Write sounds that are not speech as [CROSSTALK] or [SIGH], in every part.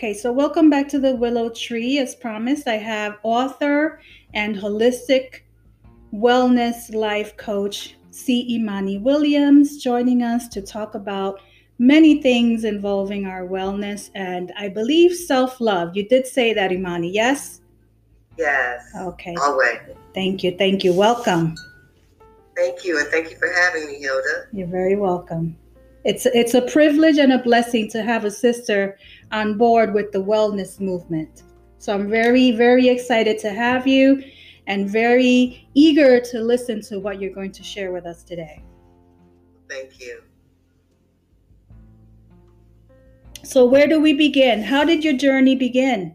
Okay, so welcome back to the Willow Tree. As promised, I have author and holistic wellness life coach C. Imani Williams joining us to talk about many things involving our wellness and I believe self love. You did say that, Imani, yes? Yes. Okay. Always. Thank you. Thank you. Welcome. Thank you, and thank you for having me, Hilda. You're very welcome. It's it's a privilege and a blessing to have a sister on board with the wellness movement. So I'm very very excited to have you and very eager to listen to what you're going to share with us today. Thank you. So where do we begin? How did your journey begin?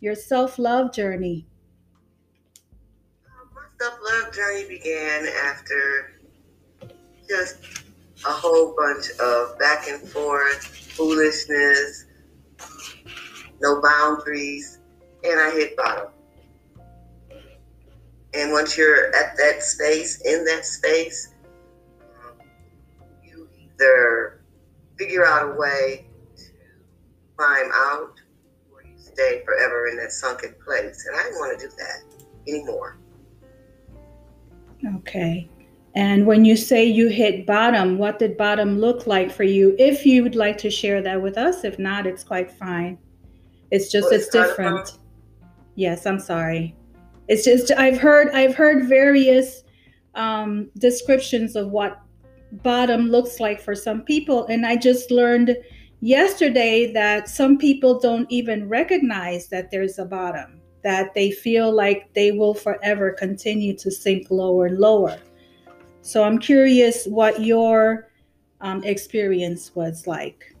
Your self-love journey. My self-love journey began after just a whole bunch of back and forth, foolishness, no boundaries, and I hit bottom. And once you're at that space, in that space, you either figure out a way to climb out or you stay forever in that sunken place. And I didn't want to do that anymore. Okay. And when you say you hit bottom, what did bottom look like for you? If you would like to share that with us, if not, it's quite fine. It's just Well, it's it's different. about- Yes, I'm sorry. It's just I've heard I've heard various um, descriptions of what bottom looks like for some people, and I just learned yesterday that some people don't even recognize that there's a bottom. That they feel like they will forever continue to sink lower and lower. So I'm curious what your um, experience was like.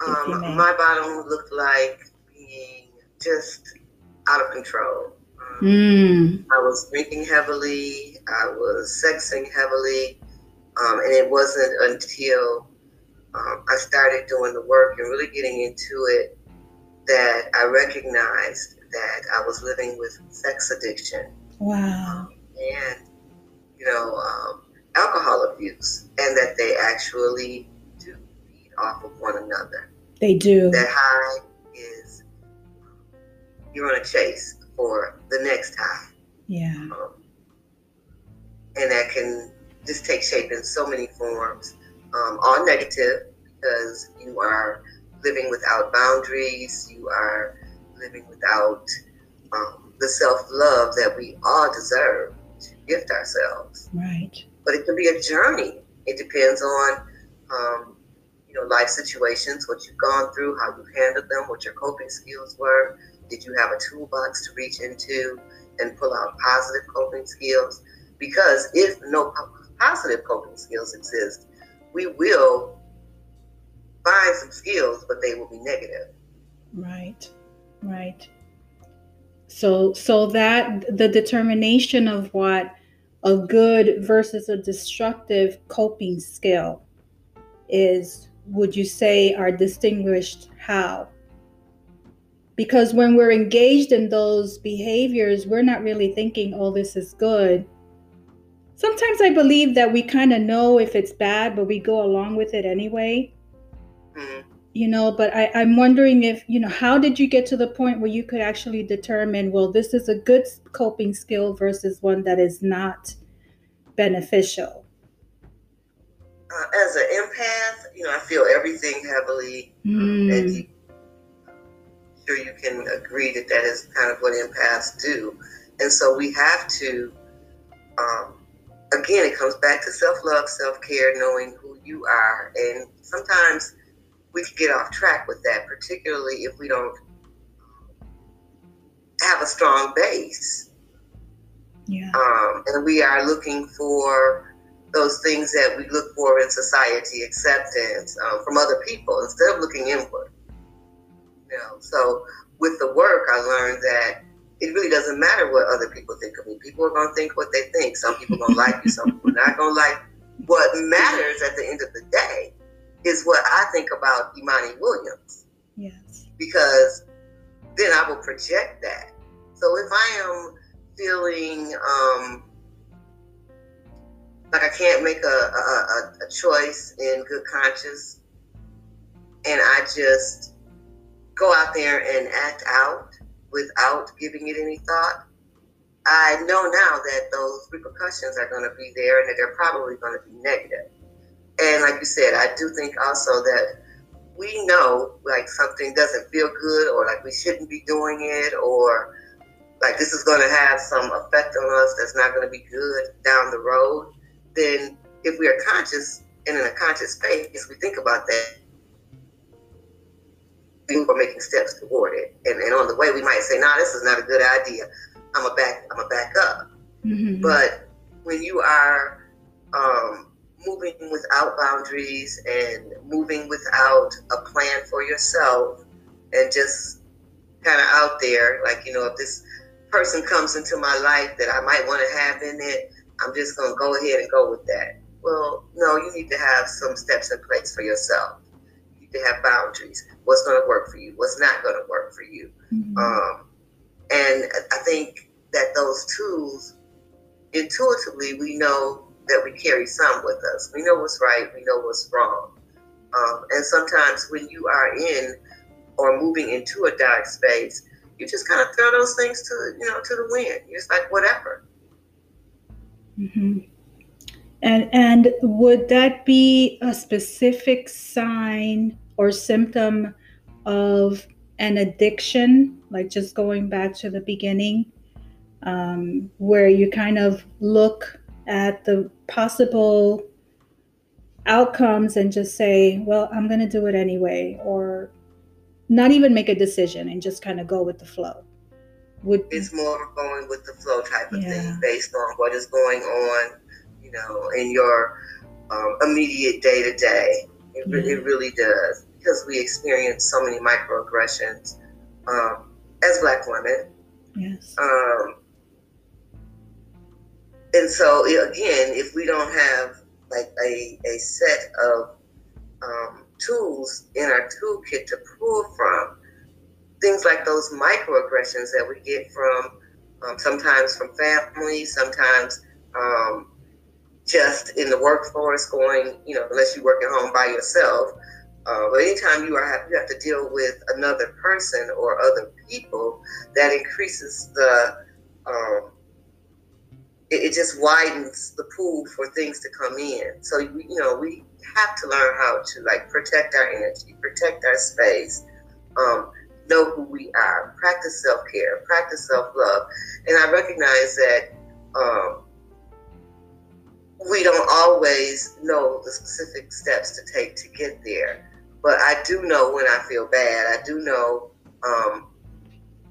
If you may. Um, my bottom looked like being just out of control. Um, Mm, I was drinking heavily, I was sexing heavily, um, and it wasn't until um, I started doing the work and really getting into it that I recognized that I was living with sex addiction wow. and, know, um, alcohol abuse, and that they actually do feed off of one another. They do. That high is you're on a chase for the next high. Yeah. Um, and that can just take shape in so many forms, um, all negative because you are living without boundaries, you are living without um, the self love that we all deserve gift ourselves. Right. But it can be a journey. It depends on, um, you know, life situations, what you've gone through, how you handled them, what your coping skills were. Did you have a toolbox to reach into and pull out positive coping skills? Because if no positive coping skills exist, we will find some skills, but they will be negative. Right. Right. So so that the determination of what a good versus a destructive coping skill is would you say are distinguished how? Because when we're engaged in those behaviors, we're not really thinking, oh, this is good. Sometimes I believe that we kind of know if it's bad, but we go along with it anyway. Mhm. You know but I, i'm wondering if you know how did you get to the point where you could actually determine well this is a good coping skill versus one that is not beneficial Uh, as an empath, you know, I feel everything heavily Mm, and you, sure you can agree that that is kind of what empaths do. And so we have to, um, again, it comes back to self love, self care, knowing who you are. And sometimes we can get off track with that, particularly if we don't have a strong base. yeah Um, and we are looking for those things that we look for in society acceptance um, from other people instead of looking inward. You know, so with the work, I learned that it really doesn't matter what other people think of me. People are going to think what they think. Some people going to like you, some people are not going to like. What matters at the end of the day is what I think about Imani Williams yes because then I will project that. So if I am feeling um, like I can't make a, a, a, a choice in good conscience, and I just go out there and act out without giving it any thought, I know now that those repercussions are going to be there and that they're probably going to be negative. And like you said, I do think also that we know like something doesn't feel good or like we shouldn't be doing it or like this is going to have some effect on us that's not going to be good down the road, then if we are conscious and in a conscious space, if we think about that. We are making steps toward it, and, and on the way we might say, "No, nah, this is not a good idea. I'm a back. I'm a back up." Mm-hmm. But when you are um, moving without boundaries and moving without a plan for yourself, and just kind of out there, like you know, if this person comes into my life that I might want to have in it, I'm just going to go ahead and go with that. Well, no, you need to have some steps in place for yourself. You need to have boundaries. What's going to work for you? What's not going to work for you? Mm-hmm. Um, and I think that those tools, intuitively, we know that we carry some with us. We know what's right. We know what's wrong. Um, and sometimes when you are in or moving into a dark space, you just kind of throw those things to you know to the wind. You're just like whatever. Mm-hmm. And and would that be a specific sign or symptom of an addiction? Like just going back to the beginning, um, where you kind of look at the possible outcomes and just say, well, I'm going to do it anyway, or not even make a decision and just kind of go with the flow. Would it's more going with the flow type of yeah. thing based on what is going on you know in your um, immediate day to day it really does because we experience so many microaggressions um, as black women. Yes. Um, and so again if we don't have like a, a set of um, tools in our toolkit to pull from. Things like those microaggressions that we get from um, sometimes from family, sometimes um, just in the workforce, going, you know, unless you work at home by yourself. Uh, but anytime you are you have to deal with another person or other people, that increases the um, it, it, just widens the pool for things to come in. So you know we have to learn how to like protect our energy, protect our space, um, know who we are, practice self care, practice self love, and I recognize that um, we don't always know the specific steps to take to get there. But I do know when I feel bad. I do know um,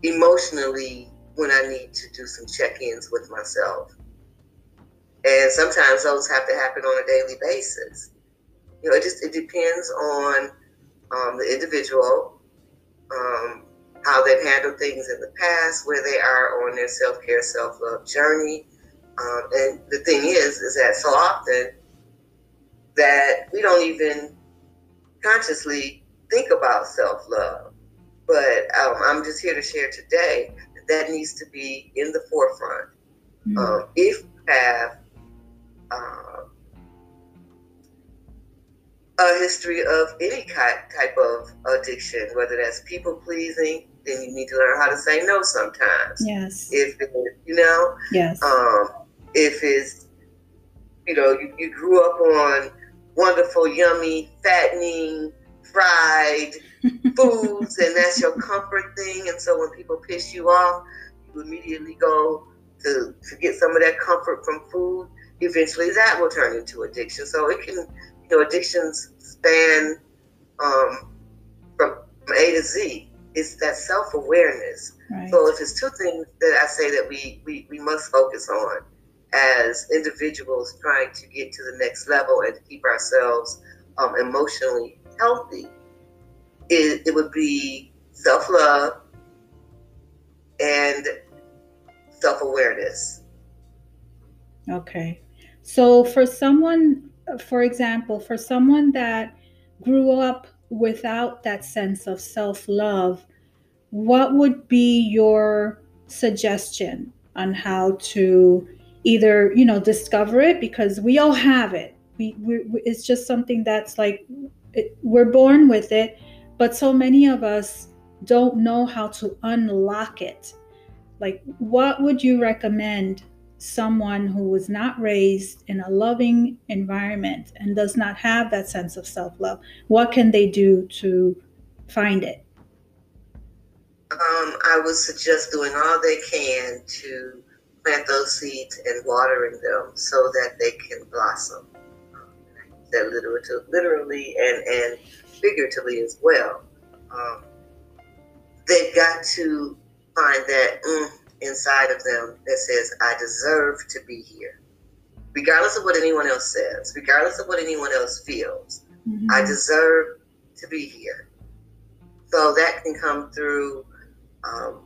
emotionally when I need to do some check ins with myself. And sometimes those have to happen on a daily basis. You know, it just it depends on um, the individual, um, how they've handled things in the past, where they are on their self care, self love journey. Um, and the thing is, is that so often that we don't even consciously think about self love. But um, I'm just here to share today that that needs to be in the forefront. Mm-hmm. Um, if you have a history of any type of addiction, whether that's people pleasing, then you need to learn how to say no sometimes. Yes. If you know. Yes. Um, if it's you know you, you grew up on wonderful, yummy, fattening, fried [LAUGHS] foods, and that's your comfort thing, and so when people piss you off, you immediately go to to get some of that comfort from food. Eventually, that will turn into addiction. So it can you know, addictions span um, from A to Z. It's that self awareness. Right. So if it's two things that I say that we, we, we must focus on as individuals trying to get to the next level and keep ourselves um, emotionally healthy, it, it would be self love and self awareness. Okay. So for someone for example, for someone that grew up without that sense of self love, what would be your suggestion on how to either, you know, discover it? Because we all have it. We, we it's just something that's like it, we're born with it, but so many of us don't know how to unlock it. Like, what would you recommend someone who was not raised in a loving environment and does not have that sense of self love? What can they do to find it? Um, I would suggest doing all they can to plant those seeds and watering them so that they can blossom. That literally, literally and, and figuratively as well. Um, they've got to find that mm, inside of them that says, I deserve to be here. Regardless of what anyone else says, regardless of what anyone else feels, mm-hmm. I deserve to be here. So that can come through um,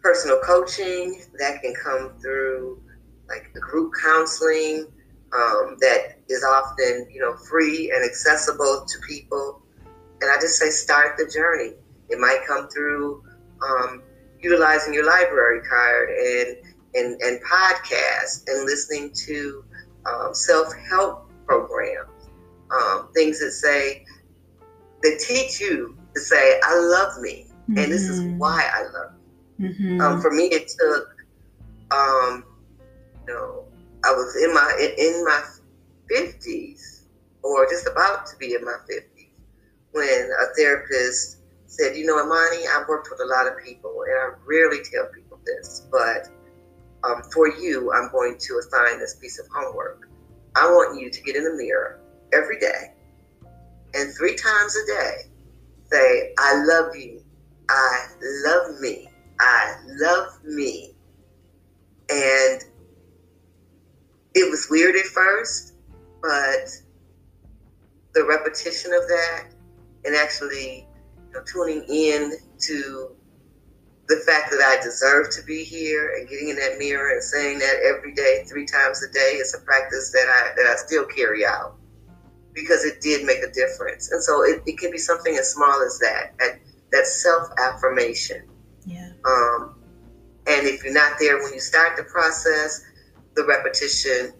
personal coaching, that can come through like the group counseling um, that is often, you know, free and accessible to people. And I just say start the journey. It might come through um, utilizing your library card and and, and podcasts and listening to um, self-help programs, um, things that say that teach you to say, "I love me, mm-hmm. and this is mm-hmm. why I love you." Mm-hmm. Um, for me, it took, um, you know, I was in my in my fifties, or just about to be in my fifties, when a therapist said, "You know, Imani, I've worked with a lot of people, and I rarely tell people this, but um, for you, I'm going to assign this piece of homework. I want you to get in the mirror every day, and three times a day, say, "I love you. I love me. I love me," and it was weird at first, but the repetition of that and actually tuning in to the fact that I deserve to be here and getting in that mirror and saying that every day, three times a day, is a practice that I that I still carry out because it did make a difference. And so it, it can be something as small as that, that, that self affirmation. Yeah. Um, and if you're not there when you start the process, the repetition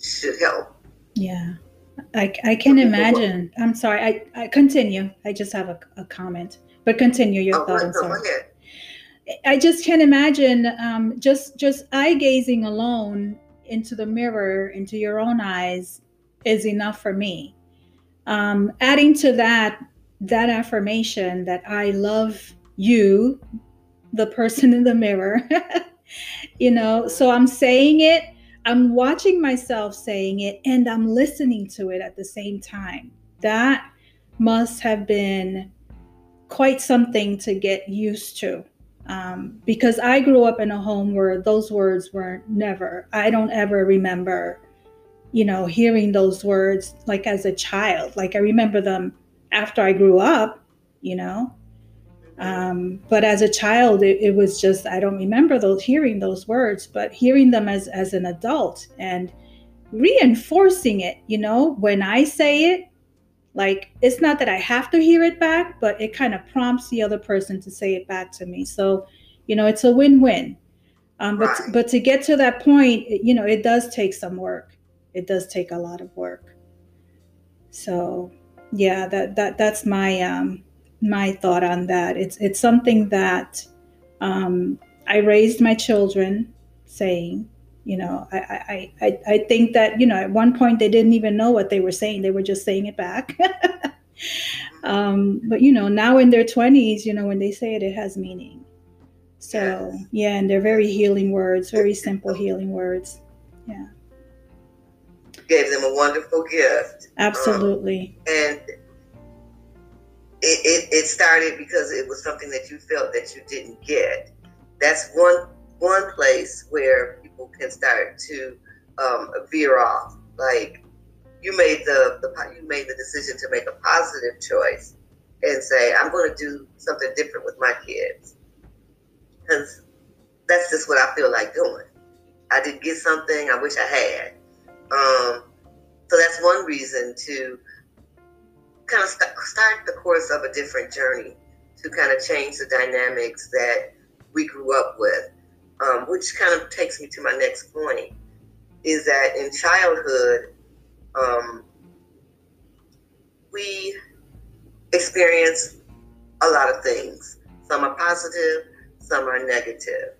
should help. Yeah. I, I can imagine. I'm sorry. I, I continue. I just have a, a comment, but continue your oh, thought. I'm sorry. I just can't imagine um, just just eye gazing alone into the mirror, into your own eyes, is enough for me. Um, adding to that, that affirmation that I love you, the person in the mirror. [LAUGHS] you know, so I'm saying it I'm watching myself saying it and I'm listening to it at the same time. That must have been quite something to get used to. Um, because I grew up in a home where those words were never, I don't ever remember, you know, hearing those words like as a child. Like I remember them after I grew up, you know, um, but as a child, it, it, was just I don't remember those hearing those words, but hearing them as as an adult and reinforcing it. You know, when I say it, like it's not that I have to hear it back, but it kind of prompts the other person to say it back to me. So, you know, it's a win-win. Um, but right. but to get to that point, it, you know, it does take some work. It does take a lot of work. So, yeah, that that that's my um my thought on that. It's it's something that um, I raised my children saying. You know, I, I, I, I think that, you know, at one point they didn't even know what they were saying. They were just saying it back. [LAUGHS] um, but, you know, now in their 20s, you know, when they say it, it has meaning. So, yeah, and they're very healing words, very simple healing words. Yeah. Gave them a wonderful gift. Absolutely. Um, and it, it, it started because it was something that you felt that you didn't get. That's one one place where people can start to um, veer off. Like you made the, the you made the decision to make a positive choice and say, I'm going to do something different with my kids because that's just what I feel like doing. I didn't get something I wish I had. Um, so that's one reason to kind of st- start the course of a different journey to kind of change the dynamics that we grew up with. Um, which kind of takes me to my next point is that in childhood, um, we experience a lot of things. Some are positive, some are negative.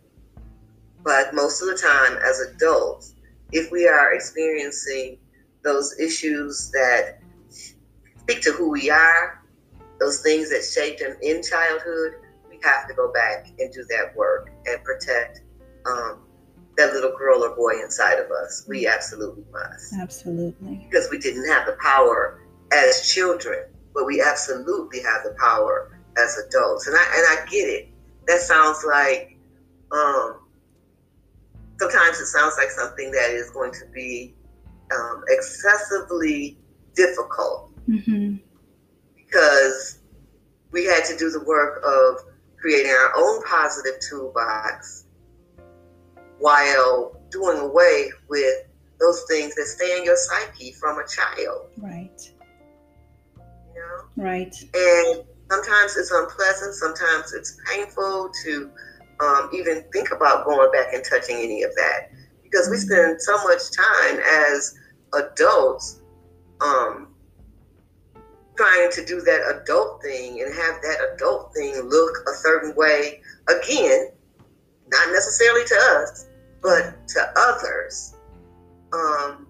But most of the time, as adults, if we are experiencing those issues that speak to who we are, those things that shaped them in childhood, we have to go back and do that work and protect um, that little girl or boy inside of us. We absolutely must. Absolutely. Because we didn't have the power as children, but we absolutely have the power as adults. And I and I get it. That sounds like um, sometimes it sounds like something that is going to be um, excessively difficult mm-hmm. because we had to do the work of creating our own positive toolbox while doing away with those things that stay in your psyche from a child. Right. You know? Right. And sometimes it's unpleasant, sometimes it's painful to um, even think about going back and touching any of that because we spend so much time as adults um, trying to do that adult thing and have that adult thing look a certain way again not necessarily to us but to others um,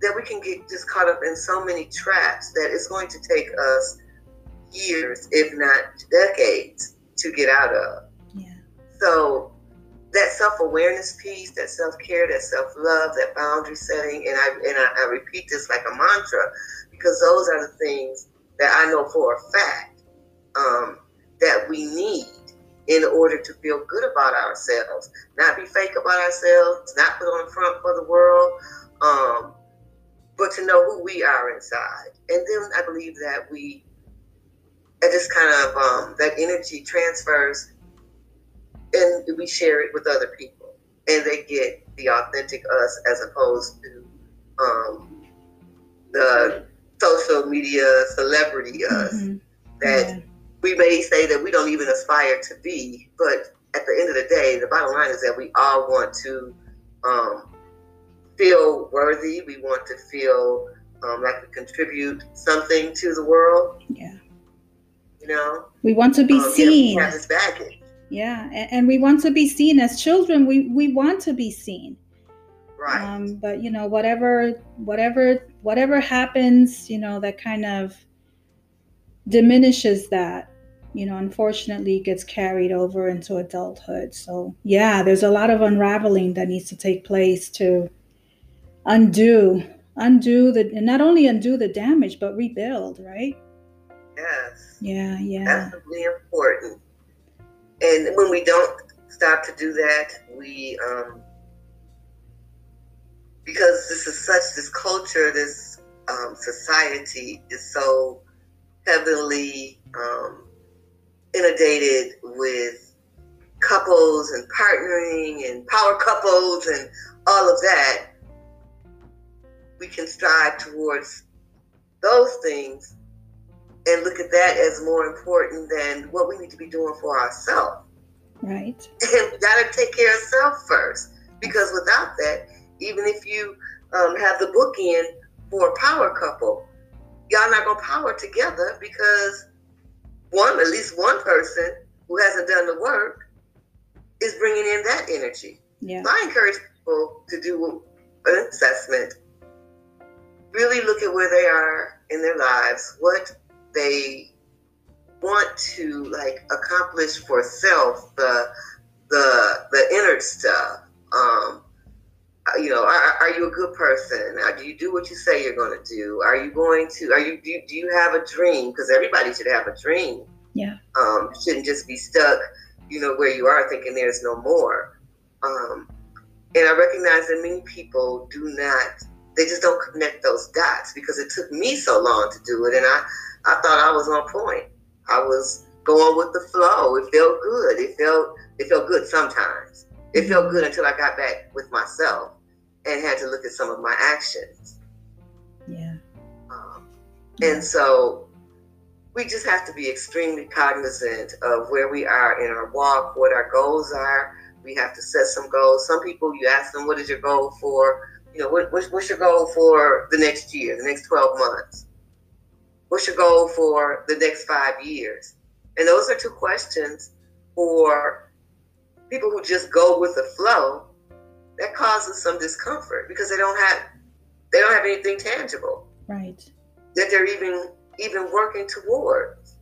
that we can get just caught up in so many traps that it's going to take us years if not decades to get out of yeah. so that self-awareness piece, that self-care, that self-love, that boundary setting, and I and I, I, repeat this like a mantra because those are the things that I know for a fact um, that we need in order to feel good about ourselves, not be fake about ourselves, not put on front for the world, um, but to know who we are inside. And then I believe that we, that just kind of um, that energy transfers and we share it with other people, and they get the authentic us as opposed to um, the social media celebrity us mm-hmm. that yeah. we may say that we don't even aspire to be, but at the end of the day, the bottom line is that we all want to um, feel worthy. We want to feel um, like we contribute something to the world. Yeah. You know, we want to be um, seen. have this baggage yeah and, and, we want to be seen as children we we want to be seen right um, but you know whatever whatever whatever happens you know that kind of diminishes that you know unfortunately gets carried over into adulthood. So yeah there's a lot of unraveling that needs to take place to undo undo the and not only undo the damage but rebuild right? Yes. Yeah yeah. That's really important. And when we don't stop to do that, we um, because this is such this culture, this um, society is so heavily um, inundated with couples and partnering and power couples and all of that. We can strive towards those things and look at that as more important than what we need to be doing for ourselves. Right. And we got to take care of self first. Because without that, even if you um, have the book in for a power couple, y'all not going to power together because one, at least one person who hasn't done the work is bringing in that energy. Yeah. So I encourage people to do an assessment, really look at where they are in their lives, what they want to like accomplish for self the the the inner stuff. Um, you know, are, are you a good person? do you do what you say you're going to do? Are you going to? Are you do, you, do you have a dream? Because everybody should have a dream. Yeah. Um, shouldn't just be stuck, you know, where you are thinking there's no more. Um, and I recognize that many people do not. They just don't connect those dots because it took me so long to do it, and I I thought I was on point. I was going with the flow. It felt good. It felt it felt good sometimes. It felt good until I got back with myself and had to look at some of my actions. Yeah. Um, and so we just have to be extremely cognizant of where we are in our walk, what our goals are. We have to set some goals. Some people, you ask them, what is your goal for, you know, what, what's your goal for the next year, the next 12 months? what's your goal for the next five years? And those are two questions for people who just go with the flow. That causes some discomfort because they don't have they don't have anything tangible. Right. That they're even even working towards.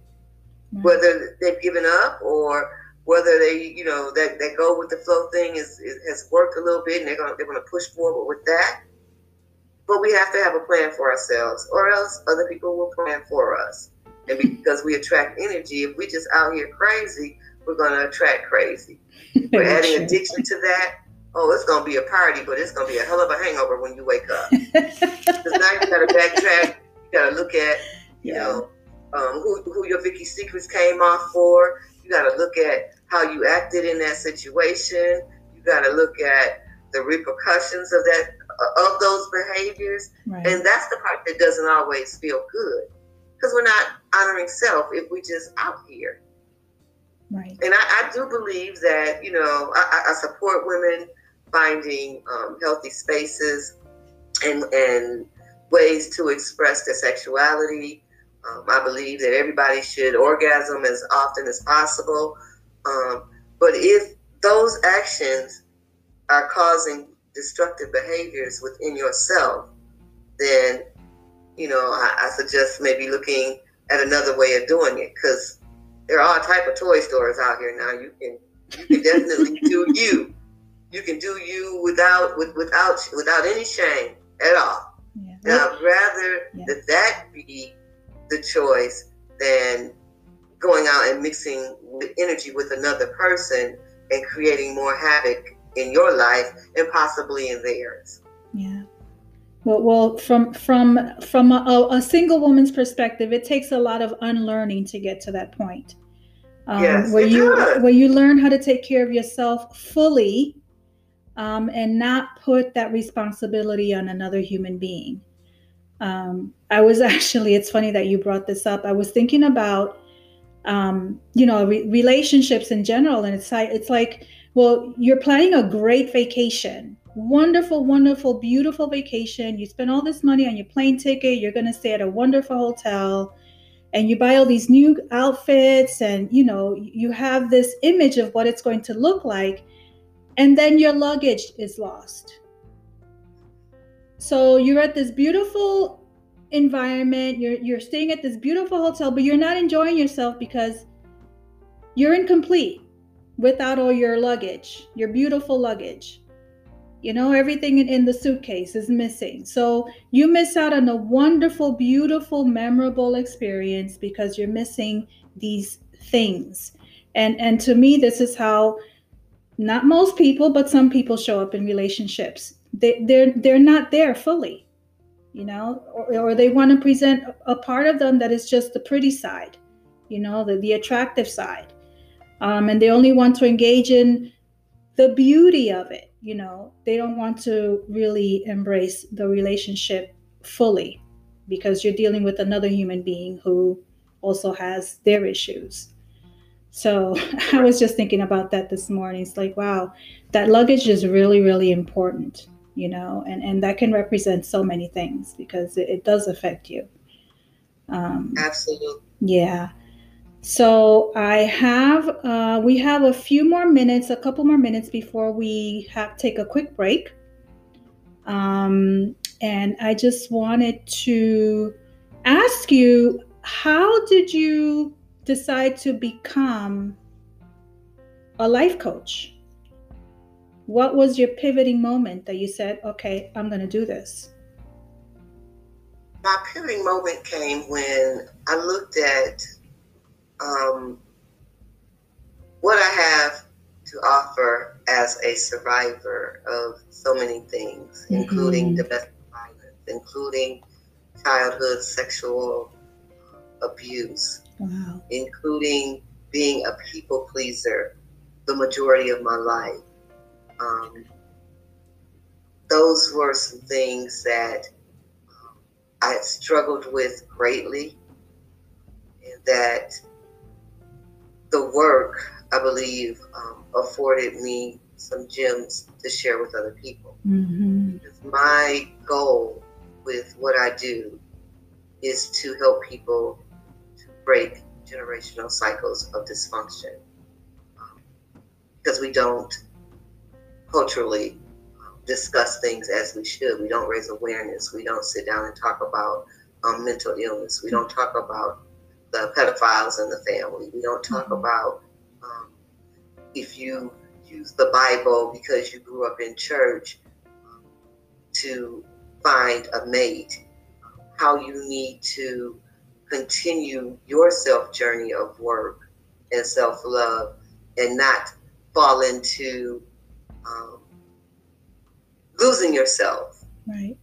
Right. Whether they've given up or whether they, you know, that, that go with the flow thing is, is has worked a little bit and they're gonna they're gonna push forward with that. But we have to have a plan for ourselves, or else other people will plan for us. And because we attract energy, if we just out here crazy, we're gonna attract crazy. [LAUGHS] we're adding addiction to that. Oh, it's gonna be a party, but it's gonna be a hell of a hangover when you wake up. [LAUGHS] Because now you gotta backtrack. You gotta look at, you yeah. know, um, who who your Vicky Secrets came off for you got to look at how you acted in that situation. You got to look at the repercussions of that of those behaviors, right. and that's the part that doesn't always feel good because we're not honoring self if we just out here. And I, I do believe that you know I, I support women finding um, healthy spaces and and ways to express their sexuality um, I believe that everybody should orgasm as often as possible. Um, but if those actions are causing destructive behaviors within yourself, then you know I, I suggest maybe looking at another way of doing it because there are all type of toy stores out here now. You can you can definitely [LAUGHS] do you. You can do you without with, without without any shame at all. Yeah. And I'd rather yeah. that that be the choice than going out and mixing energy with another person and creating more havoc in your life and possibly in theirs. Yeah. Well, well, from from from a, a single woman's perspective, it takes a lot of unlearning to get to that point. Um, yes, where you does. where you learn how to take care of yourself fully, um, and not put that responsibility on another human being. Um, I was [LAUGHS] actually, it's funny that you brought this up. I was thinking about, um, you know, re- relationships in general. And it's like, it's like, well, you're planning a great vacation, wonderful, wonderful, beautiful vacation. You spend all this money on your plane ticket. You're going to stay at a wonderful hotel and you buy all these new outfits and, you know, you have this image of what it's going to look like. And then your luggage is lost so you're at this beautiful environment, you're you're staying at this beautiful hotel, but you're not enjoying yourself because you're incomplete without all your luggage, your beautiful luggage. You know, everything in, the suitcase is missing. So you miss out on a wonderful, beautiful, memorable experience because you're missing these things. And and to me, this is how not most people, but some people show up in relationships they, they're they're not there fully you know or, or they want to present a part of them that is just the pretty side you know the, the attractive side um, and they only want to engage in the beauty of it you know they don't want to really embrace the relationship fully because you're dealing with another human being who also has their issues so [LAUGHS] i was just thinking about that this morning it's like wow that luggage is really really important you know, and, and that can represent so many things because it, it does affect you. Um, Absolutely. Yeah. So I have, uh, we have a few more minutes, a couple more minutes before we have take a quick break. Um, and I just wanted to ask you, how did you decide to become a life coach? What was your pivoting moment that you said, okay, I'm going to do this? My pivoting moment came when I looked at um, what I have to offer as a survivor of so many things, mm-hmm. including domestic violence, including childhood sexual abuse, wow. including being a people pleaser the majority of my life. Um, those were some things that um, I struggled with greatly, and that the work, I believe, um, afforded me some gems to share with other people. Mm-hmm. My goal with what I do is to help people to break generational cycles of dysfunction um, because we don't culturally discuss things as we should. We don't raise awareness. We don't sit down and talk about um, mental illness. We don't talk about the pedophiles in the family. We don't talk mm-hmm. about um, if you use the Bible because you grew up in church um, to find a mate, how you need to continue your self journey of work and self love and not fall into um, losing yourself. Right.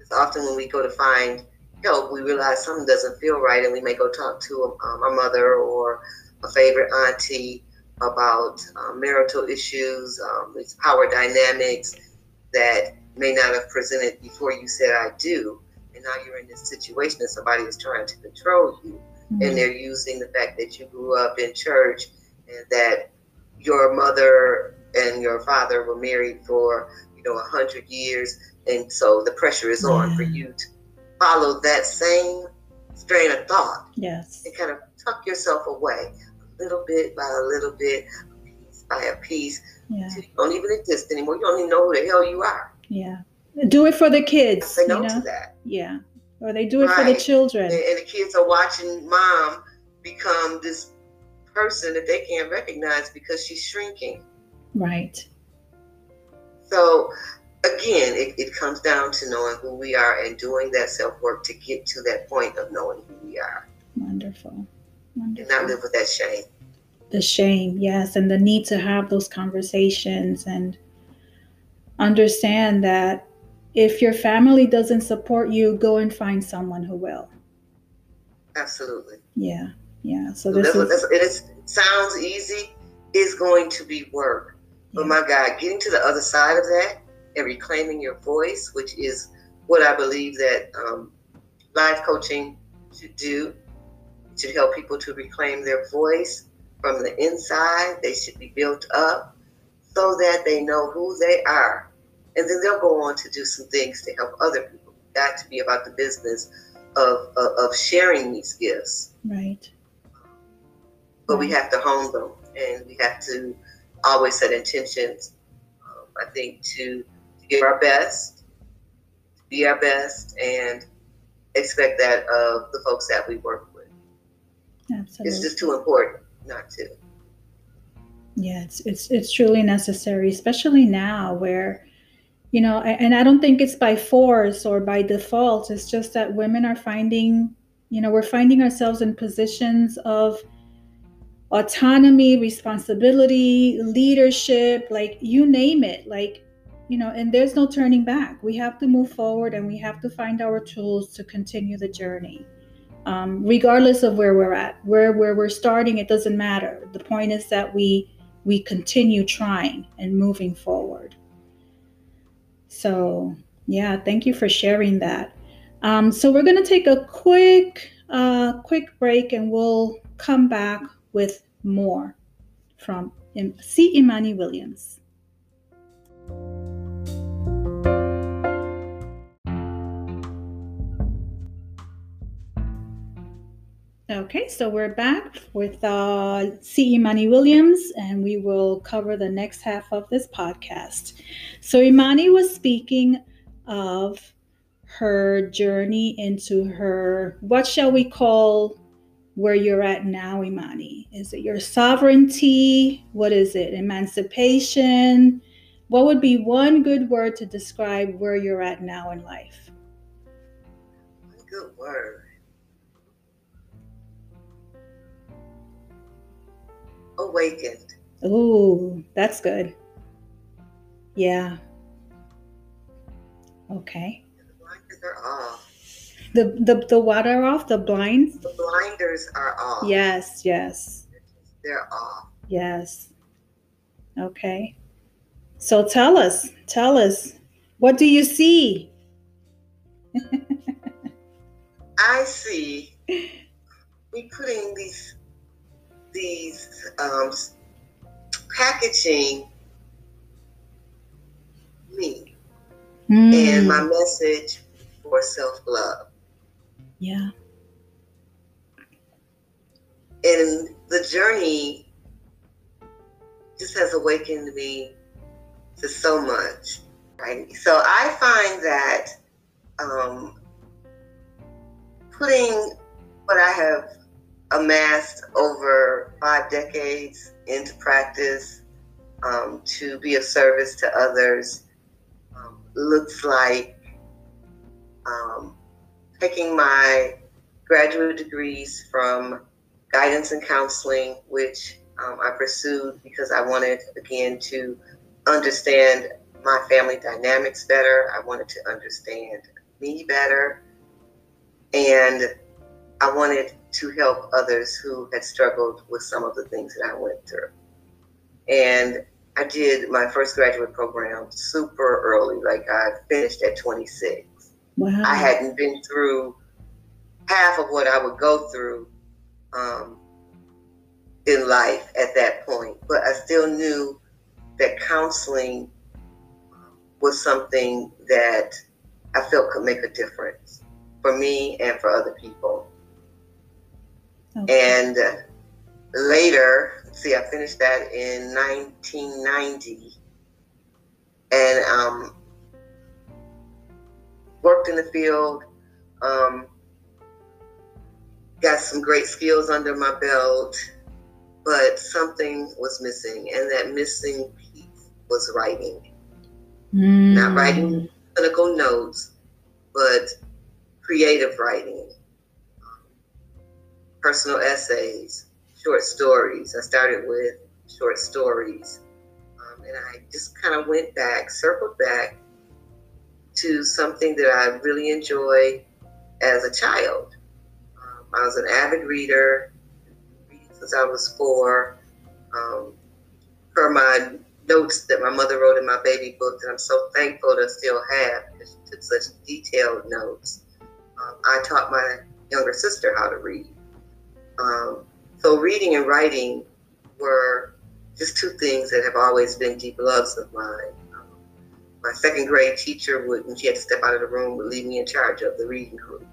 It's often when we go to find help, we realize something doesn't feel right, and we may go talk to um, our mother or a favorite auntie about um, marital issues, um, these power dynamics that may not have presented before you said I do. And now you're in this situation that somebody is trying to control you. Mm-hmm. And they're using the fact that you grew up in church and that your mother and your father were married for, you know, a hundred years. And so the pressure is on yeah. for you to follow that same strain of thought. Yes. And kind of tuck yourself away a little bit by a little bit, piece by a piece. Yeah. you don't even exist anymore. You don't even know who the hell you are. Yeah. Do it for the kids. Say no you know? to that. Yeah. Or they do it right. for the children. And, and the kids are watching mom become this person that they can't recognize because she's shrinking. Right. So again, it, it comes down to knowing who we are and doing that self work to get to that point of knowing who we are. Wonderful. Wonderful. And not live with that shame. The shame, yes, and the need to have those conversations and understand that if your family doesn't support you, go and find someone who will. Absolutely. Yeah, yeah. So this that's, is, it is, sounds easy. Is going to be work, but my God, getting to the other side of that and reclaiming your voice, which is what I believe that um, life coaching should do. It should help people to reclaim their voice from the inside. They should be built up so that they know who they are. And then they'll go on to do some things to help other people. Got to be about the business of, of, of sharing these gifts. Right. But we have to hone them and we have to always set intentions, um, I think, to give our best, be our best, and expect that of the folks that we work with. Absolutely. It's just too important not to. Yeah, it's it's it's truly necessary, especially now where you know, and I don't think it's by force or by default. It's just that women are finding, you know, we're finding ourselves in positions of autonomy, responsibility, leadership, like you name it. Like you know, and there's no turning back. We have to move forward and we have to find our tools to continue the journey. Um, regardless of where we're at, where where we're starting, it doesn't matter. The point is that we we continue trying and moving forward. So yeah, thank you for sharing that. Um, so we're gonna take a quick uh, quick break and we'll come back with more from C. Imani Williams. Okay, so we're back with uh, C. Imani Williams, and we will cover the next half of this podcast. So, Imani was speaking of her journey into her, what shall we call where you're at now, Imani? Is it your sovereignty? What is it? Emancipation? What would be one good word to describe where you're at now in life? One Good word. Awakened. Oh, that's good. Yeah. Okay. The blinders are off. The, the the what are off? The blinds? The blinders are off. Yes, yes. They're off. Yes. Okay. So tell us, tell us, what do you see? [LAUGHS] I see we putting these these um, packaging me mm. and my message for self love. Yeah. And the journey just has awakened me to so much. Right. So I find that um, putting what I have amassed over five decades into practice um, to be of service to others um, looks like um, taking my graduate degrees from guidance and counseling, which um, I pursued because I wanted, again, to understand my family dynamics better. I wanted to understand me better. And I wanted to help others who had struggled with some of the things that I went through. And I did my first graduate program super early, like I finished at 26. Wow. I hadn't been through half of what I would go through um, in life at that point, but I still knew that counseling was something that I felt could make a difference for me and for other people. Okay. And later, see, I finished that in 1990, and um, worked in the field. Um, got some great skills under my belt, but something was missing, and that missing piece was writing. Mm. Not writing clinical notes, but creative writing, personal essays, short stories. I started with short stories. Um, and I just kind of went back, circled back to something that I really enjoyed as a child. Um, I was an avid reader since I was four. Um, per my notes that my mother wrote in my baby book that I'm so thankful to still have because she took such detailed notes. Um, I taught my younger sister how to read. Um, so reading and writing were just two things that have always been deep loves of mine. Um, my second grade teacher would, when she had to step out of the room, would leave me in charge of the reading group.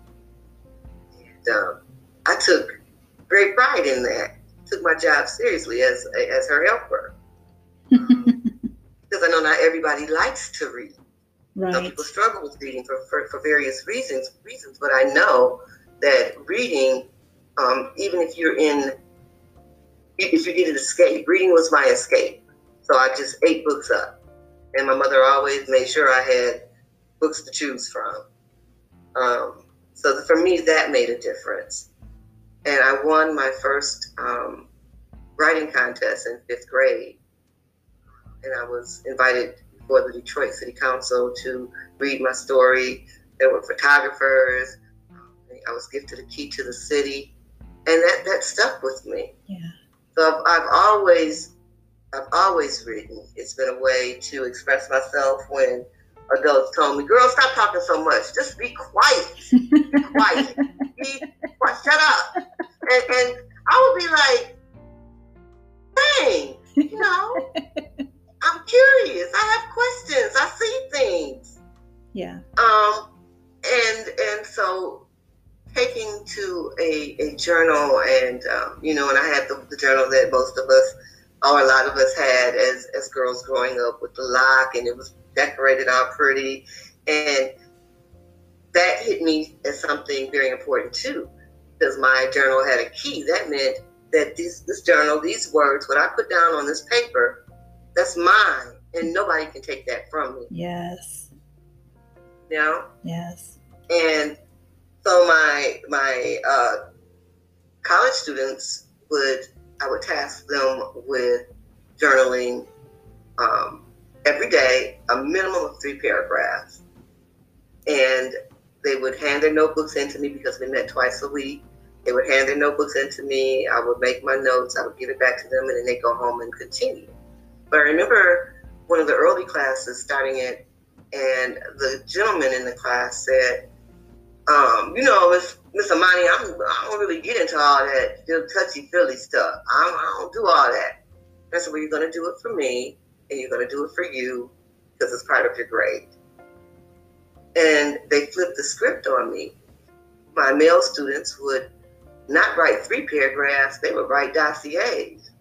And um, I took great pride in that. Took my job seriously as as her helper. Um, [LAUGHS] because I know not everybody likes to read. Right. Some people struggle with reading for, for, for various reasons. Reasons, but I know that reading um, even if you're in, if you need an escape, reading was my escape. So I just ate books up. And my mother always made sure I had books to choose from. Um, so for me, that made a difference. And I won my first um, writing contest in fifth grade. And I was invited before the Detroit City Council to read my story. There were photographers. I was gifted a key to the city and that that stuck with me. Yeah. So I've, I've always I've always written. It's been a way to express myself when adults told me, "Girl, stop talking so much. Just be quiet. Be quiet. Be quiet. Shut up." And, and I would be like, "Dang, you know, I'm curious. I have questions. I see things." Yeah. Um, and and so taking to a, a journal and um, you know and i had the, the, journal that most of us or a lot of us had as, as girls growing up with the lock and it was decorated all pretty. And that hit me as something very important too because my journal had a key. That meant that this, this journal these words what i put down on this paper that's mine and nobody can take that from me. Yes. You know? Yes. And so my my uh, college students would I would task them with journaling um, every day, a minimum of three paragraphs, and they would hand their notebooks in to me because we met twice a week. They would hand their notebooks in to me. I would make my notes. I would give it back to them, and then they go home and continue. But I remember one of the early classes starting it, and the gentleman in the class said, um, you know, Miss Miss Imani, I'm I don't really get into all that touchy feely stuff. I'm, I don't do all that. I said, well, you're gonna do it for me, and you're gonna do it for you because it's part of your grade. And they flipped the script on me. my male students would not write three paragraphs, they would write dossiers.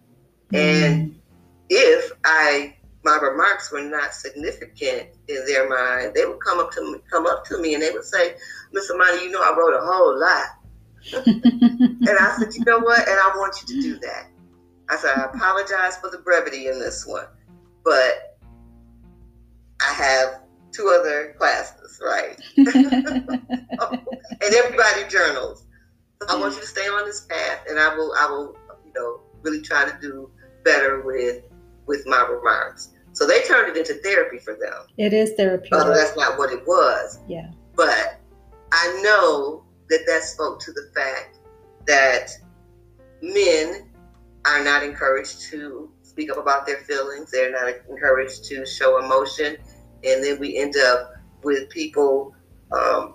Mm. And if I my remarks were not significant in their mind, they would come up to me, come up to me and they would say, Miss Imani, you know I wrote a whole lot. and I said, you know what? And I want you to do that. I said, I apologize for the brevity in this one, but I have two other classes, right? [LAUGHS] and everybody journals. So I want you to stay on this path, and I will, I will, you know, really try to do better with with my remarks. So they turned it into therapy for them. It is therapy. Although that's not what it was. Yeah. But I know that that spoke to the fact that men are not encouraged to speak up about their feelings. They're not encouraged to show emotion. And then we end up with people um,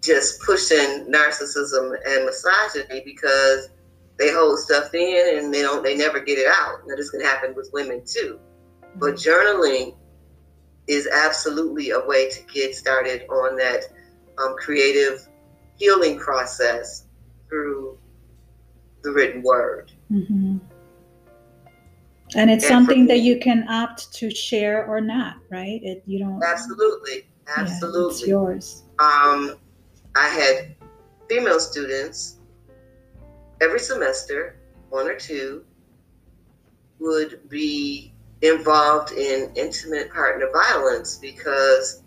just pushing narcissism and misogyny because they hold stuff in and they don't they never get it out. Now this can happen with women too. But journaling is absolutely a way to get started on that um, creative healing process through the written word. Mm-hmm. And it's and something me, that you can opt to share or not, right? It you don't absolutely, absolutely, yeah, it's yours. Um, I had female students every semester, one or two, would be involved in intimate partner violence because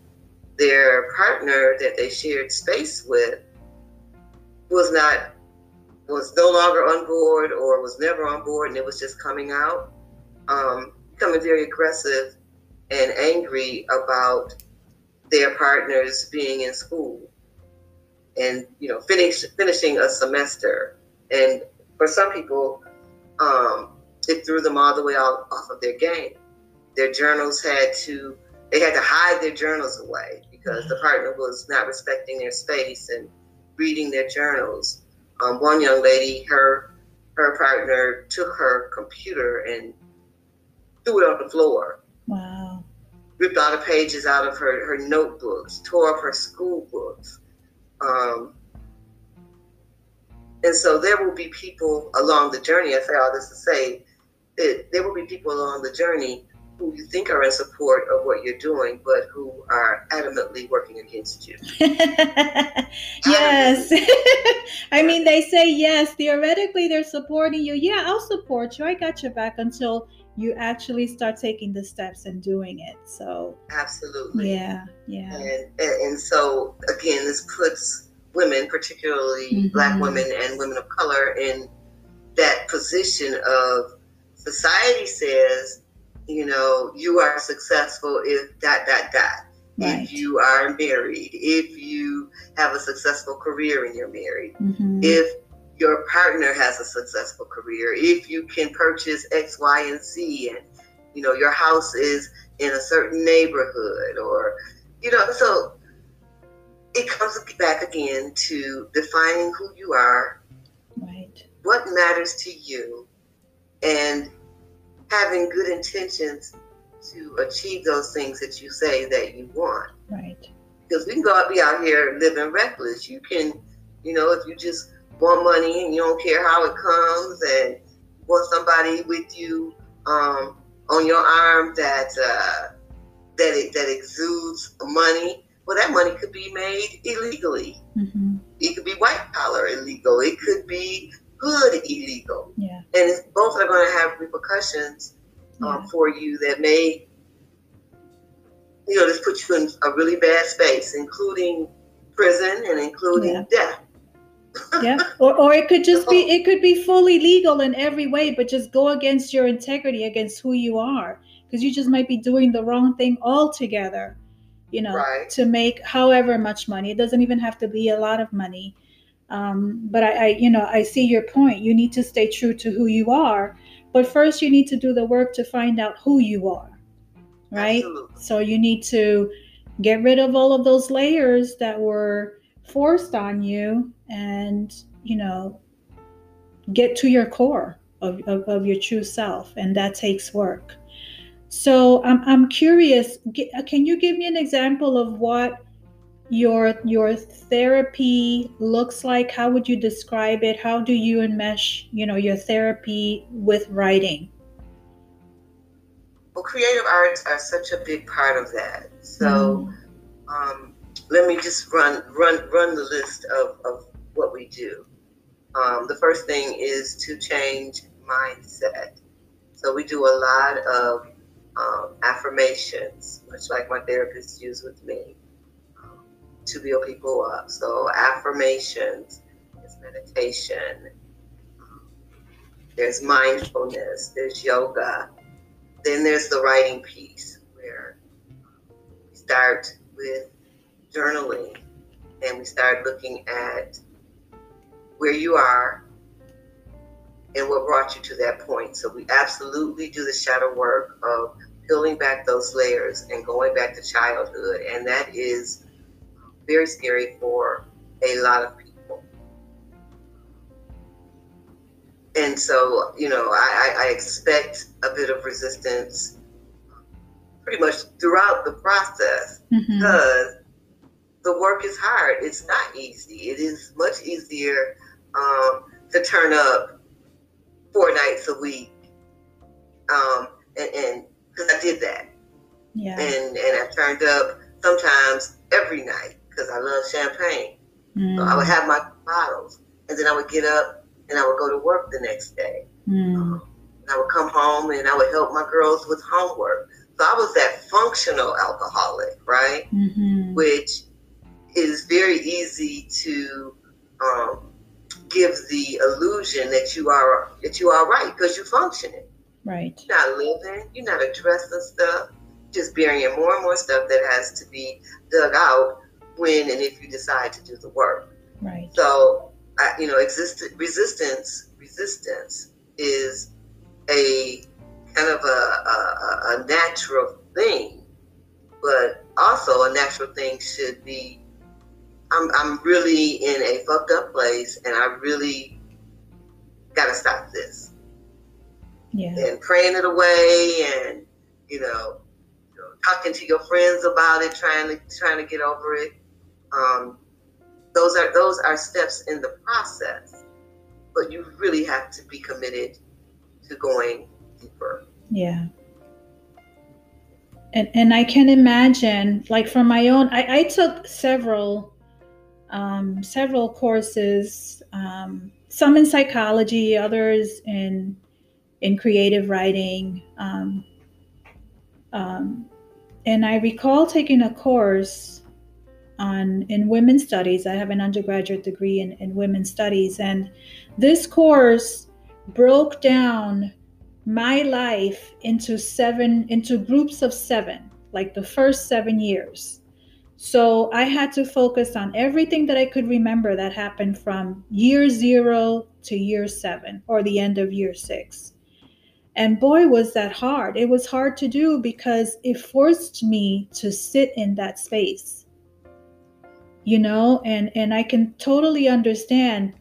their partner that they shared space with was not was no longer on board or was never on board and it was just coming out um, becoming very aggressive and angry about their partners being in school and you know finish finishing a semester. And for some people um, it threw them all the way off, off of their game. Their journals had to they had to hide their journals away because the partner was not respecting their space and reading their journals. Um, one young lady her her partner took her computer and threw it on the floor. Wow. Ripped all the pages out of her, her notebooks tore up her school books. Um, and so there will be people along the journey. I say all this to say that there will be people along the journey who you think are in support of what you're doing, but who are adamantly working against you. [LAUGHS] yes. [LAUGHS] I mean, they say yes. Theoretically, they're supporting you. Yeah, I'll support you. I got your back until you actually start taking the steps and doing it. So, absolutely. Yeah. Yeah. And, and, and so, again, this puts women, particularly mm-hmm. black women and women of color, in that position of society says, you know, you are successful if dot dot dot. Right. If you are married, if you have a successful career and you're married, mm-hmm. if your partner has a successful career, if you can purchase X, Y, and Z, and you know your house is in a certain neighborhood, or you know, so it comes back again to defining who you are, right? What matters to you, and having good intentions to achieve those things that you say that you want. Right. Because we can go out, be out here living reckless. You can, you know, if you just want money and you don't care how it comes, and want somebody with you um, on your arm that uh, that it, that exudes money well, that money could be made illegally. Mm-hmm. It could be white collar illegal. It could be hood illegal. Yeah. And both are going to have repercussions um, yeah. for you that may, you know, just put you in a really bad space, including prison and including yeah. death. [LAUGHS] yeah or, or it could just be it could be fully legal in every way but just go against your integrity against who you are because you just might be doing the wrong thing altogether you know, right. to make however much money. It doesn't even have to be a lot of money. Um, but I, I, you know, I see your point. You need to stay true to who you are, but first you need to do the work to find out who you are, right? Absolutely. So you need to get rid of all of those layers that were forced on you, and you know, get to your core of, of, of your true self, and that takes work. So I'm, I'm curious, can you give me an example of what your your therapy looks like? How would you describe it? How do you enmesh you know your therapy with writing? Well creative arts are such a big part of that. So mm. um, let me just run run run the list of, of what we do. Um, the first thing is to change mindset. So we do a lot of um, affirmations much like my therapist use with me to build people up. So affirmations, there's meditation, there's mindfulness, there's yoga. Then there's the writing piece where we start with journaling and we start looking at where you are and what brought you to that point. So we absolutely do the shadow work of peeling back those layers and going back to childhood. And that is very scary for a lot of people. And so, you know, I, I expect a bit of resistance pretty much throughout the process mm-hmm. because the work is hard. It's not easy. It is much easier um, to turn up four nights a week. Um, and because I did that. Yeah. And, and I turned up sometimes every night because I love champagne. Mm. So I would mm. have my bottles, and then I would get up and I would go to work the next day. Mm. Um, and I would come home and I would help my girls with homework. So I was that functional alcoholic, right? Mm-hmm. Which is very easy to um, give the illusion that you are that you are right because you're functioning. Right. You're not living. You're not addressing stuff. Just burying more and more stuff that has to be dug out when and if you decide to do the work. Right. So, I, you know, exist, resistance resistance is a kind of a, a, a natural thing, but also a natural thing should be. I'm I'm really in a fucked up place, and I really got to stop this. Yeah. And praying it away, and you know, talking to your friends about it, trying to trying to get over it. Um, those are those are steps in the process, but you really have to be committed to going deeper. Yeah. And and I can imagine, like from my own, I, I took several um, several courses, um, some in psychology, others in in creative writing. Um, um and I recall taking a course on in women's studies. I have an undergraduate degree in, in women's studies, and this course broke down my life into seven into groups of seven, like the first seven years. So I had to focus on everything that I could remember that happened from year zero to year seven or the end of year six. And boy, was that hard. It was hard to do because it forced me to sit in that space you know? And and i can totally understand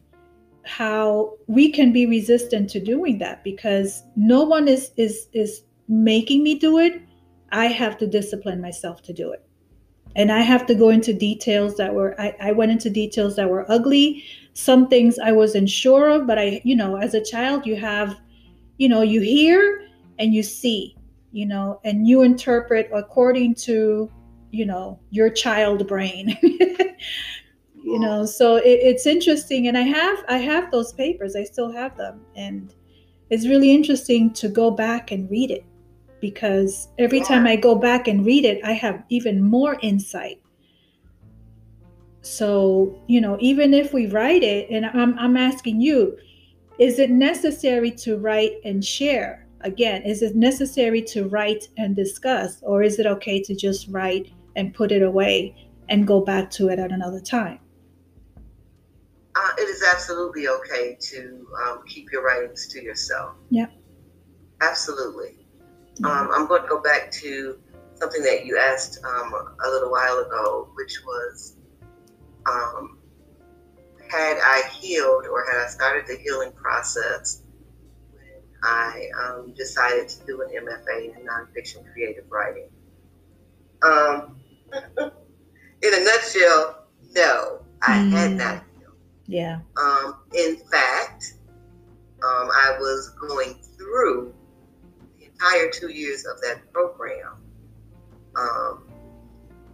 how we can be resistant to doing that because no one is is is making me do it. I have to discipline myself to do it. And i have to go into details that were i, I went into details that were ugly. Some things i wasn't sure of but i you know as a child you have you know you hear and you see you know and you interpret according to you know your child brain [LAUGHS] you know so it, it's interesting and i have i have those papers i still have them and it's really interesting to go back and read it because every time i go back and read it i have even more insight. So you know even if we write it and i'm, I'm asking you is it necessary to write and share? Again is it necessary to write and discuss or is it okay to just write and put it away and go back to it at another time? Uh, it is absolutely okay to um, keep your writings to yourself. Yeah. Absolutely. Yeah. Um, I'm going to go back to something that you asked um, a little while ago, which was um, had I healed or had I started the healing process when I um, decided to do an MFA in nonfiction creative writing? Um, [LAUGHS] in a nutshell, no, I mm. had not. Yeah. Um, in fact, um, I was going through the entire two years of that program. Um,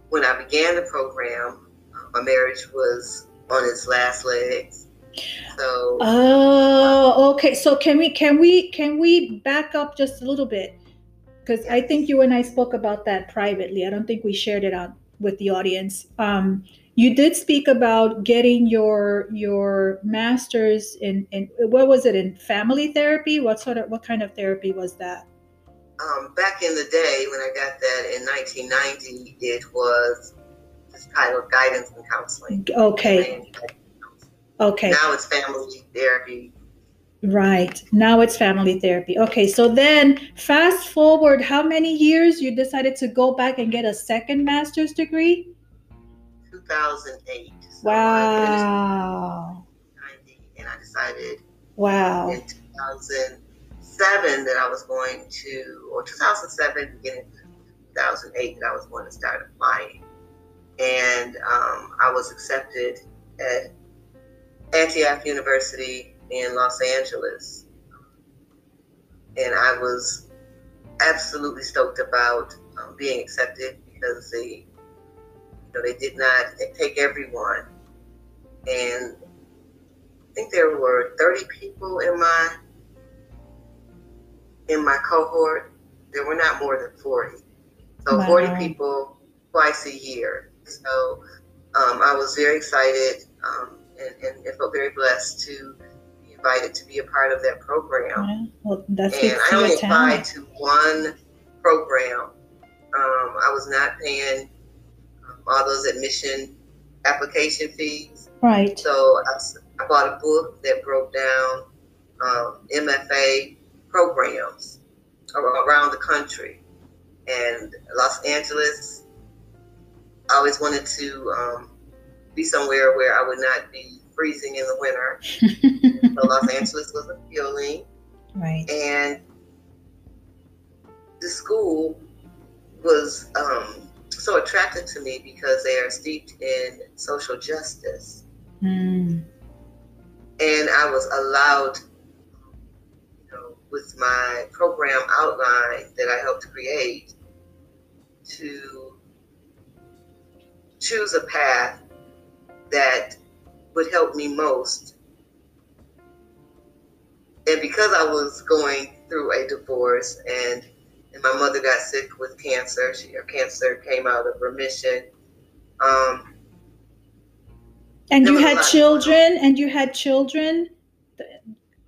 when I began the program, my marriage was on its last legs. So. Oh, okay. So can we can we can we back up just a little bit? Because I think you and I spoke about that privately. I don't think we shared it out with the audience. Um, you did speak about getting your your master's in in what was it in family therapy? What sort of what kind of therapy was that? Um, back in the day when I got that in 1990, it was this kind of guidance and counseling. Okay. Okay. Now it's family therapy. Right. Now it's family therapy. Okay. So then fast forward how many years you decided to go back and get a second master's degree? 2008. So wow. 90, and I decided wow. in 2007 that I was going to, or 2007, beginning 2008, that I was going to start applying. And um, I was accepted at Antioch University in Los Angeles. And I was absolutely stoked about um, being accepted because they you know, they did not take everyone. And I think there were 30 people in my in my cohort. There were not more than 40. So wow. 40 people twice a year. So um, I was very excited um, and, and, and, felt very blessed to invited to be a part of that program. Yeah. Well, that's and I only applied to one program. Um, I was not paying all those admission application fees. Right. So I, I bought a book that broke down um, MFA programs around the country. And Los Angeles, I always wanted to um, be somewhere where I would not be freezing in the winter. [LAUGHS] so Los Angeles was appealing. Right. And the school was um, so attracted to me because they are steeped in social justice. Mm. And I was allowed, you know, with my program outline that I helped create, to choose a path that would help me most. And because I was going through a divorce and and my mother got sick with cancer. She, her cancer came out of remission. Um, and you had children, and you had children.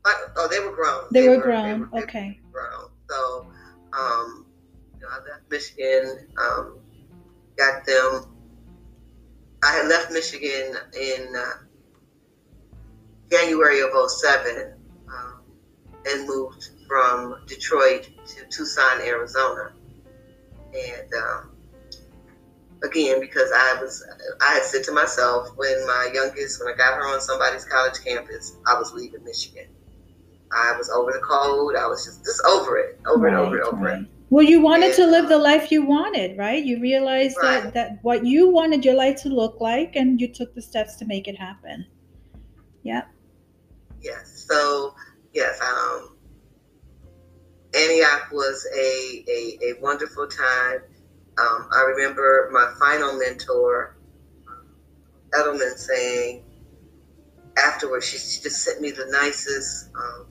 I, oh, they were grown. They, they were, were, grown. They were, okay. grown. So, um, you know, I left Michigan. Um, got them. I had left Michigan in uh, January of 07 um, and moved from Detroit to Tucson, Arizona. And um, again, because I was, I had said to myself when my youngest, when I got her on somebody's college campus, I was leaving Michigan. I was over the cold. I was just, just over it, over right, and over and over right. it. Well, you wanted and, to live the life you wanted, right? You realized right. that, that what you wanted your life to look like, and you took the steps to make it happen. Yeah. Yes. So, yes, um, Antioch was a, a, a wonderful time. Um, I remember my final mentor, Edelman, saying afterwards, she, she just sent me the nicest, um,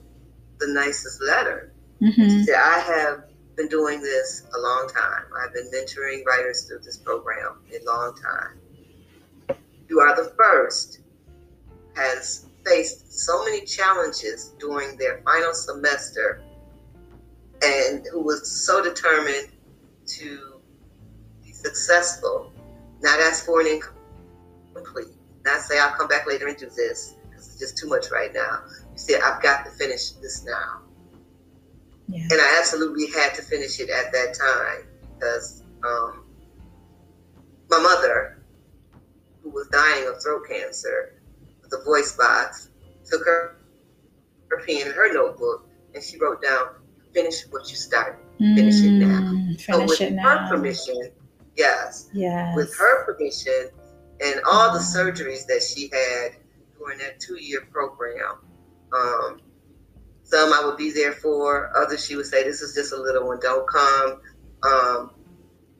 the nicest letter. Mm-hmm. She said, "I have been doing this a long time. I've been mentoring writers through this program a long time. You are the first has faced so many challenges during their final semester and who was so determined to be successful, not ask for an incomplete, not say I'll come back later and do this because it's just too much right now. You said I've got to finish this now, yeah. and I absolutely had to finish it at that time because um, my mother, who was dying of throat cancer, the voice box, took her her pen and her notebook and she wrote down finish what you started. Finish it now. Mm, finish so with it now. her permission, Yes. Yes. With her permission and all the surgeries that she had during that two year program. Um, some I would be there for, others she would say, This is just a little one, don't come. Um,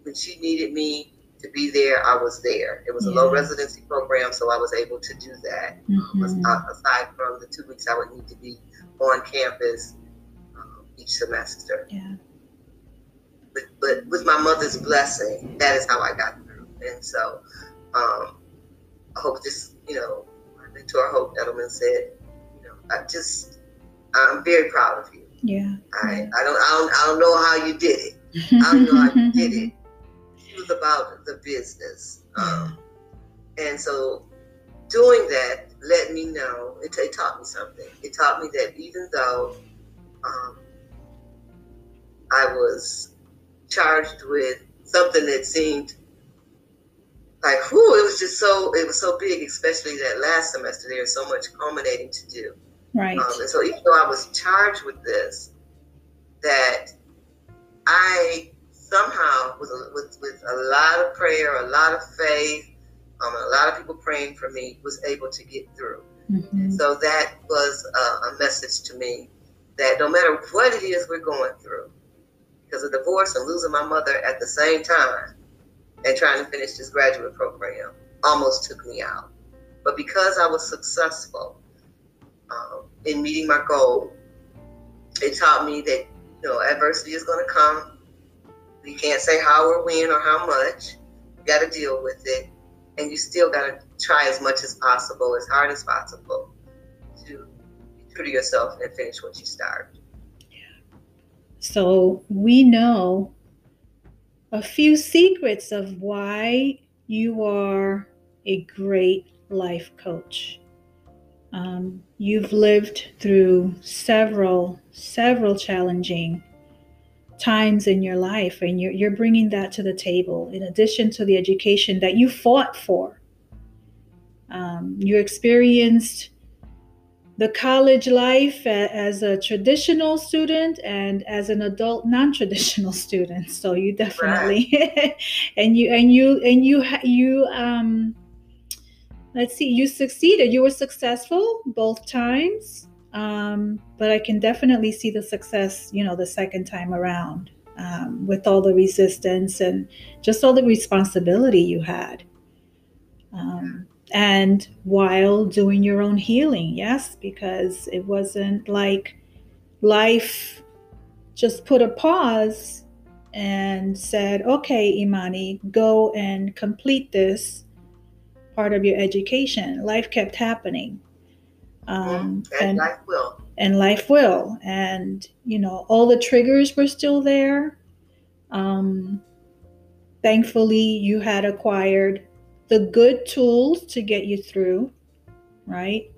when she needed me to be there, I was there. It was a low residency program, so I was able to do that. Mhm. Aside from the two weeks I would need to be on campus um, each semester. Yeah. But, but with my mother's blessing, that is how I got through. And so um, I hope this, you know, my mentor Hope Edelman said, you know, I just, I'm very proud of you. Yeah. I, I don't, I don't, I don't know how you did it. I don't know how you did it. [LAUGHS] It was about the business. Um, and so doing that let me know, it, it, taught me something. It taught me that even though um, I was charged with something that seemed like, whoo, it was just so, it was so big, especially that last semester. There's so much culminating to do. Right. Um, and so even though I was charged with this, that I somehow, with, with, with a lot of prayer, a lot of faith, um, a lot of people praying for me, was able to get through. Mm-hmm. So that was a, a message to me that no matter what it is we're going through, because of divorce and losing my mother at the same time, and trying to finish this graduate program almost took me out. But because I was successful um, in meeting my goal, it taught me that you know adversity is going to come. We can't say how or when or how much. You got to deal with it, and you still got to try as much as possible, as hard as possible, to be true to yourself and finish what you start. So we know a few secrets of why you are a great life coach. Um, you've lived through several, several challenging times in your life, and you're, you're bringing that to the table in addition to the education that you fought for. Um, you experienced the college life as a traditional student and as an adult non-traditional [LAUGHS] student so you definitely right. [LAUGHS] and you and you and you you um let's see you succeeded. You were successful both times um but i can definitely see the success you know the second time around um, with all the resistance and just all the responsibility you had. Um, and while doing your own healing yes because it wasn't like life just put a pause and said okay imani go and complete this part of your education. Life kept happening. Um, and, and life will. and life will. And you know all the triggers were still there. Um, thankfully you had acquired the good tools to get you through, right?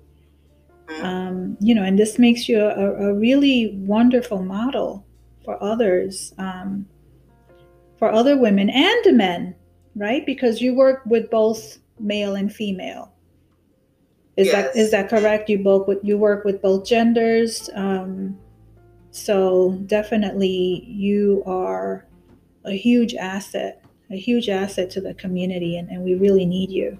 Um, you know, and this makes you a, a really wonderful model for others, um, for other women and men, right? Because you work with both male and female. Is yes. that is that correct? You both with you work with both genders. Um, so definitely, you are a huge asset a huge asset to the community, and, and we really need you.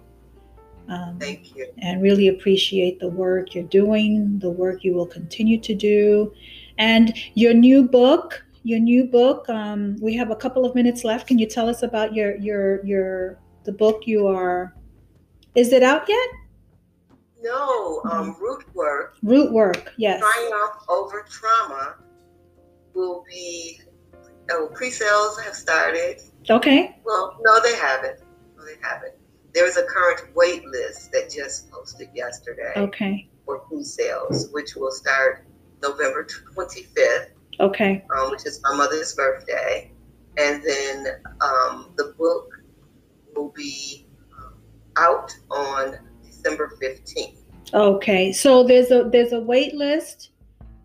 Um, Thank you. And really appreciate the work you're doing, the work you will continue to do, and your new book. Your new book. Um, we have a couple of minutes left. Can you tell us about your your your the book you are? Is it out yet? No. Um, root work. Root work. Yes. Triumph over trauma will be. Oh, pre-sales have started. Okay. Well, no, they haven't. No, they haven't. There is a current wait list that just posted yesterday. Okay. For pre-sales, which will start November 25th. Okay. Um, which is my mother's birthday, and then um, the book will be out on December 15th. Okay, so there's a there's a wait list,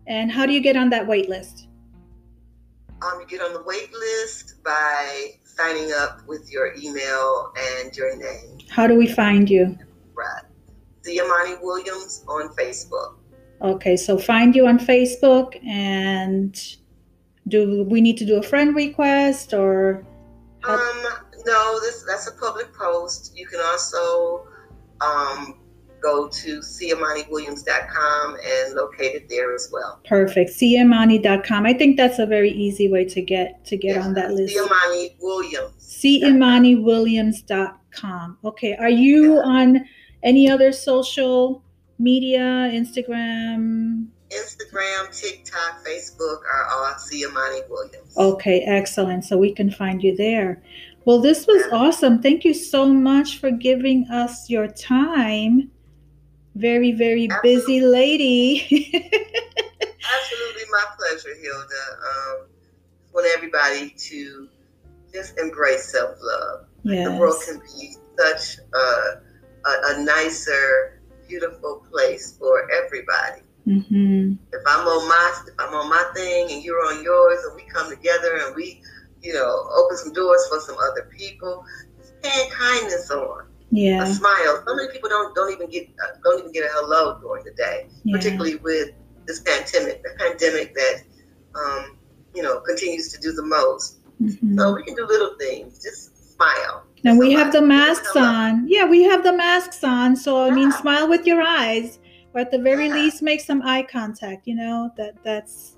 and how do you get on that wait list? Um, you get on the wait list by signing up with your email and your name. How do we find you? Right. C. Imani Williams on Facebook. Okay, so find you on Facebook and do we need to do a friend request or um No, this that's a public post. You can also um, go to cimaniwilliams.com and locate it there as well. Perfect. cimani.com. I think that's a very easy way to get to get yes, on that list. C. Imani Williams. cimaniwilliams.com. Okay. Are you on any other social media, Instagram? Instagram, TikTok, Facebook are all C. Imani Williams. Okay, excellent. So we can find you there. Well, this was awesome. Thank you so much for giving us your time. Very, very Absolutely. busy lady. [LAUGHS] Absolutely, my pleasure, Hilda. Um, want everybody to just embrace self love. Yes. The world can be such a, a, a nicer, beautiful place for everybody. Mm-hmm. If I'm on my if I'm on my thing and you're on yours, and we come together and we you know, open some doors for some other people. Spread kindness on. Yeah. A smile. So many people don't don't even get uh, don't even get a hello during the day, yeah. particularly with this pandemic, the pandemic that um, you know continues to do the most. Mm-hmm. So we can do little things. Just smile. And we have the masks on. Yeah, we have the masks on. So I mean, smile with your eyes, or at the very yeah. least, make some eye contact. You know that that's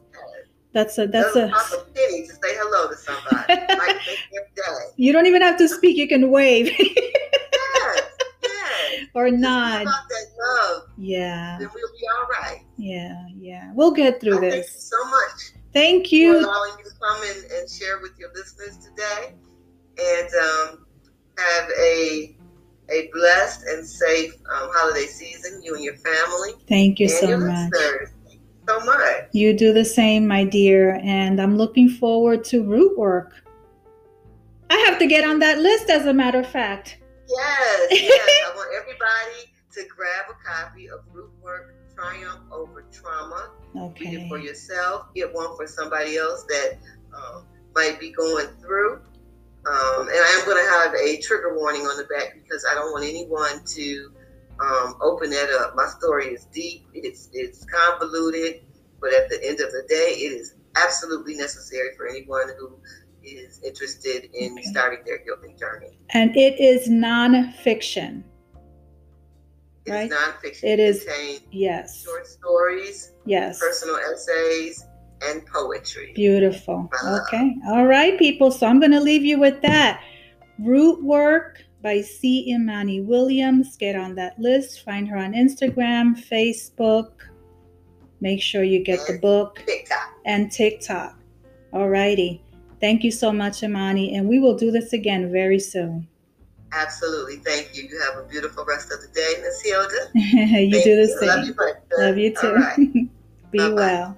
that's a that's a. penny to say hello to somebody. [LAUGHS] you don't even have to speak. You can wave. [LAUGHS] yes, yes. Or nod. About that love. Yeah. Then we'll be all right. Yeah, yeah. We'll get through I this. Thank you so much. Thank you. For allowing me to come and, and share with your listeners today, and um, have a a blessed and safe um, holiday season. You and your family. Thank you so much. Listeners so much. You do the same, my dear, and I'm looking forward to root work. I have to get on that list, as a matter of fact. Yes, [LAUGHS] yes. I want everybody to grab a copy of Root Work Triumph Over Trauma. Okay. Read it for yourself. Get one for somebody else that um, might be going through. Um, and I am going to have a trigger warning on the back because I don't want anyone to um, open that up. My story is deep, it's, it's convoluted, but at the end of the day, it is absolutely necessary for anyone who is interested in okay. starting their healing journey. And it is nonfiction. It's right? nonfiction. It is. Yes. Short stories. Yes. Personal essays and poetry. Beautiful. Uh, okay. All right, people. So I'm going to leave you with that. Root work by C. Imani Williams. Get on that list. Find her on Instagram, Facebook. Make sure you get the book TikTok. and TikTok. All righty. Thank you so much, Imani, and we will do this again very soon. Absolutely. Thank you. You have a beautiful rest of the day, Miss Hilda. [LAUGHS] you Thank do the same. Love you, Love you too. Right. [LAUGHS] Be Bye-bye. well.